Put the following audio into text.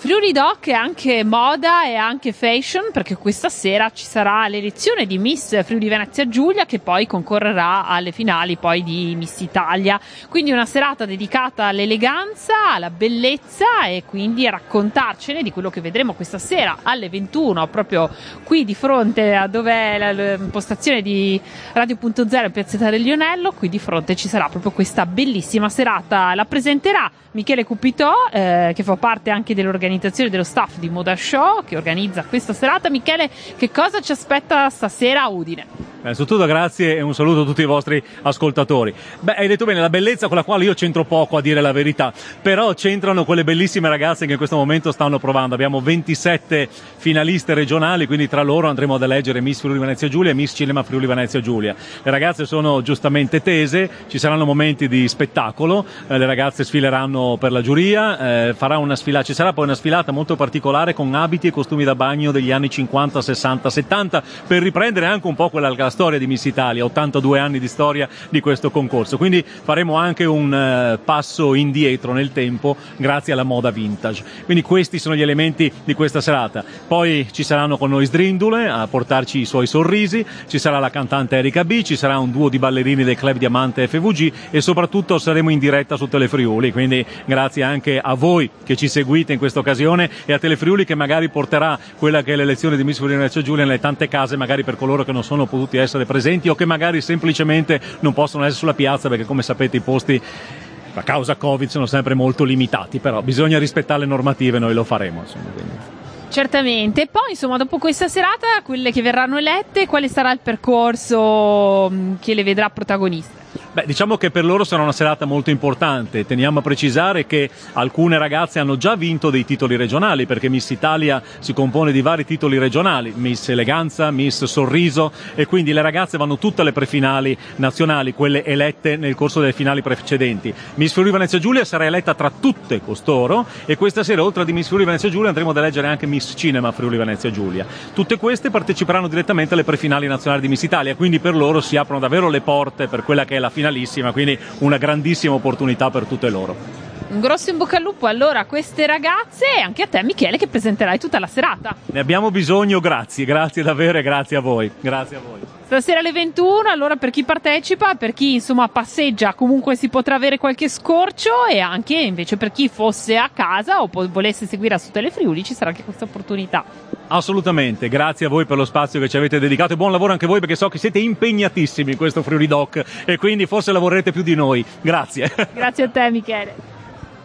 Friuli Doc è anche moda e anche fashion perché questa sera ci sarà l'elezione di Miss Friuli Venezia Giulia che poi concorrerà alle finali poi di Miss Italia. Quindi una serata dedicata all'eleganza, alla bellezza e quindi a raccontarcene di quello che vedremo questa sera alle 21 proprio qui di fronte a dove è l'impostazione di Radio.0 in Piazzetta del Lionello, qui di fronte ci sarà proprio questa bellissima serata. La presenterà Michele Cupitò eh, che fa parte anche dell'organizzazione dell'organizzazione dello staff di Moda Show che organizza questa serata. Michele, che cosa ci aspetta stasera a Udine? Innanzitutto grazie e un saluto a tutti i vostri ascoltatori. Beh, hai detto bene, la bellezza con la quale io c'entro poco a dire la verità, però c'entrano quelle bellissime ragazze che in questo momento stanno provando. Abbiamo 27 finaliste regionali, quindi tra loro andremo ad eleggere Miss Friuli Venezia Giulia e Miss Cinema Friuli Venezia Giulia. Le ragazze sono giustamente tese, ci saranno momenti di spettacolo, eh, le ragazze sfileranno per la giuria, eh, farà una sfilata, ci sarà poi una sfilata molto particolare con abiti e costumi da bagno degli anni 50, 60, 70 per riprendere anche un po' quella storia di Miss Italia, 82 anni di storia di questo concorso. Quindi faremo anche un uh, passo indietro nel tempo grazie alla moda vintage. Quindi questi sono gli elementi di questa serata. Poi ci saranno con noi Sdrindule a portarci i suoi sorrisi, ci sarà la cantante Erika B, ci sarà un duo di ballerini del Club Diamante FVG e soprattutto saremo in diretta su Telefriuli. Quindi grazie anche a voi che ci seguite in questa occasione e a Telefriuli che magari porterà quella che è l'elezione di Miss Friuli Giulia nelle tante case, magari per coloro che non sono potuti essere presenti o che magari semplicemente non possono essere sulla piazza perché come sapete i posti a causa Covid sono sempre molto limitati, però bisogna rispettare le normative, noi lo faremo. Insomma, Certamente, poi insomma dopo questa serata, quelle che verranno elette, quale sarà il percorso che le vedrà protagoniste? Beh, diciamo che per loro sarà una serata molto importante. Teniamo a precisare che alcune ragazze hanno già vinto dei titoli regionali, perché Miss Italia si compone di vari titoli regionali, Miss Eleganza, Miss Sorriso, e quindi le ragazze vanno tutte alle prefinali nazionali, quelle elette nel corso delle finali precedenti. Miss Friuli Venezia Giulia sarà eletta tra tutte costoro, e questa sera, oltre a Miss Friuli Venezia Giulia, andremo ad eleggere anche Miss Cinema Friuli Venezia Giulia. Tutte queste parteciperanno direttamente alle prefinali nazionali di Miss Italia, quindi per loro si aprono davvero le porte per quella che è la finale finalissima, quindi una grandissima opportunità per tutte loro. Un grosso in bocca al lupo allora a queste ragazze e anche a te Michele che presenterai tutta la serata. Ne abbiamo bisogno, grazie, grazie davvero e grazie a voi. Grazie a voi. Stasera alle 21, allora per chi partecipa, per chi insomma passeggia, comunque si potrà avere qualche scorcio e anche invece per chi fosse a casa o po- volesse seguire su Telefriuli ci sarà anche questa opportunità. Assolutamente, grazie a voi per lo spazio che ci avete dedicato e buon lavoro anche voi perché so che siete impegnatissimi in questo Friuli Doc e quindi forse lavorerete più di noi. Grazie. Grazie a te Michele.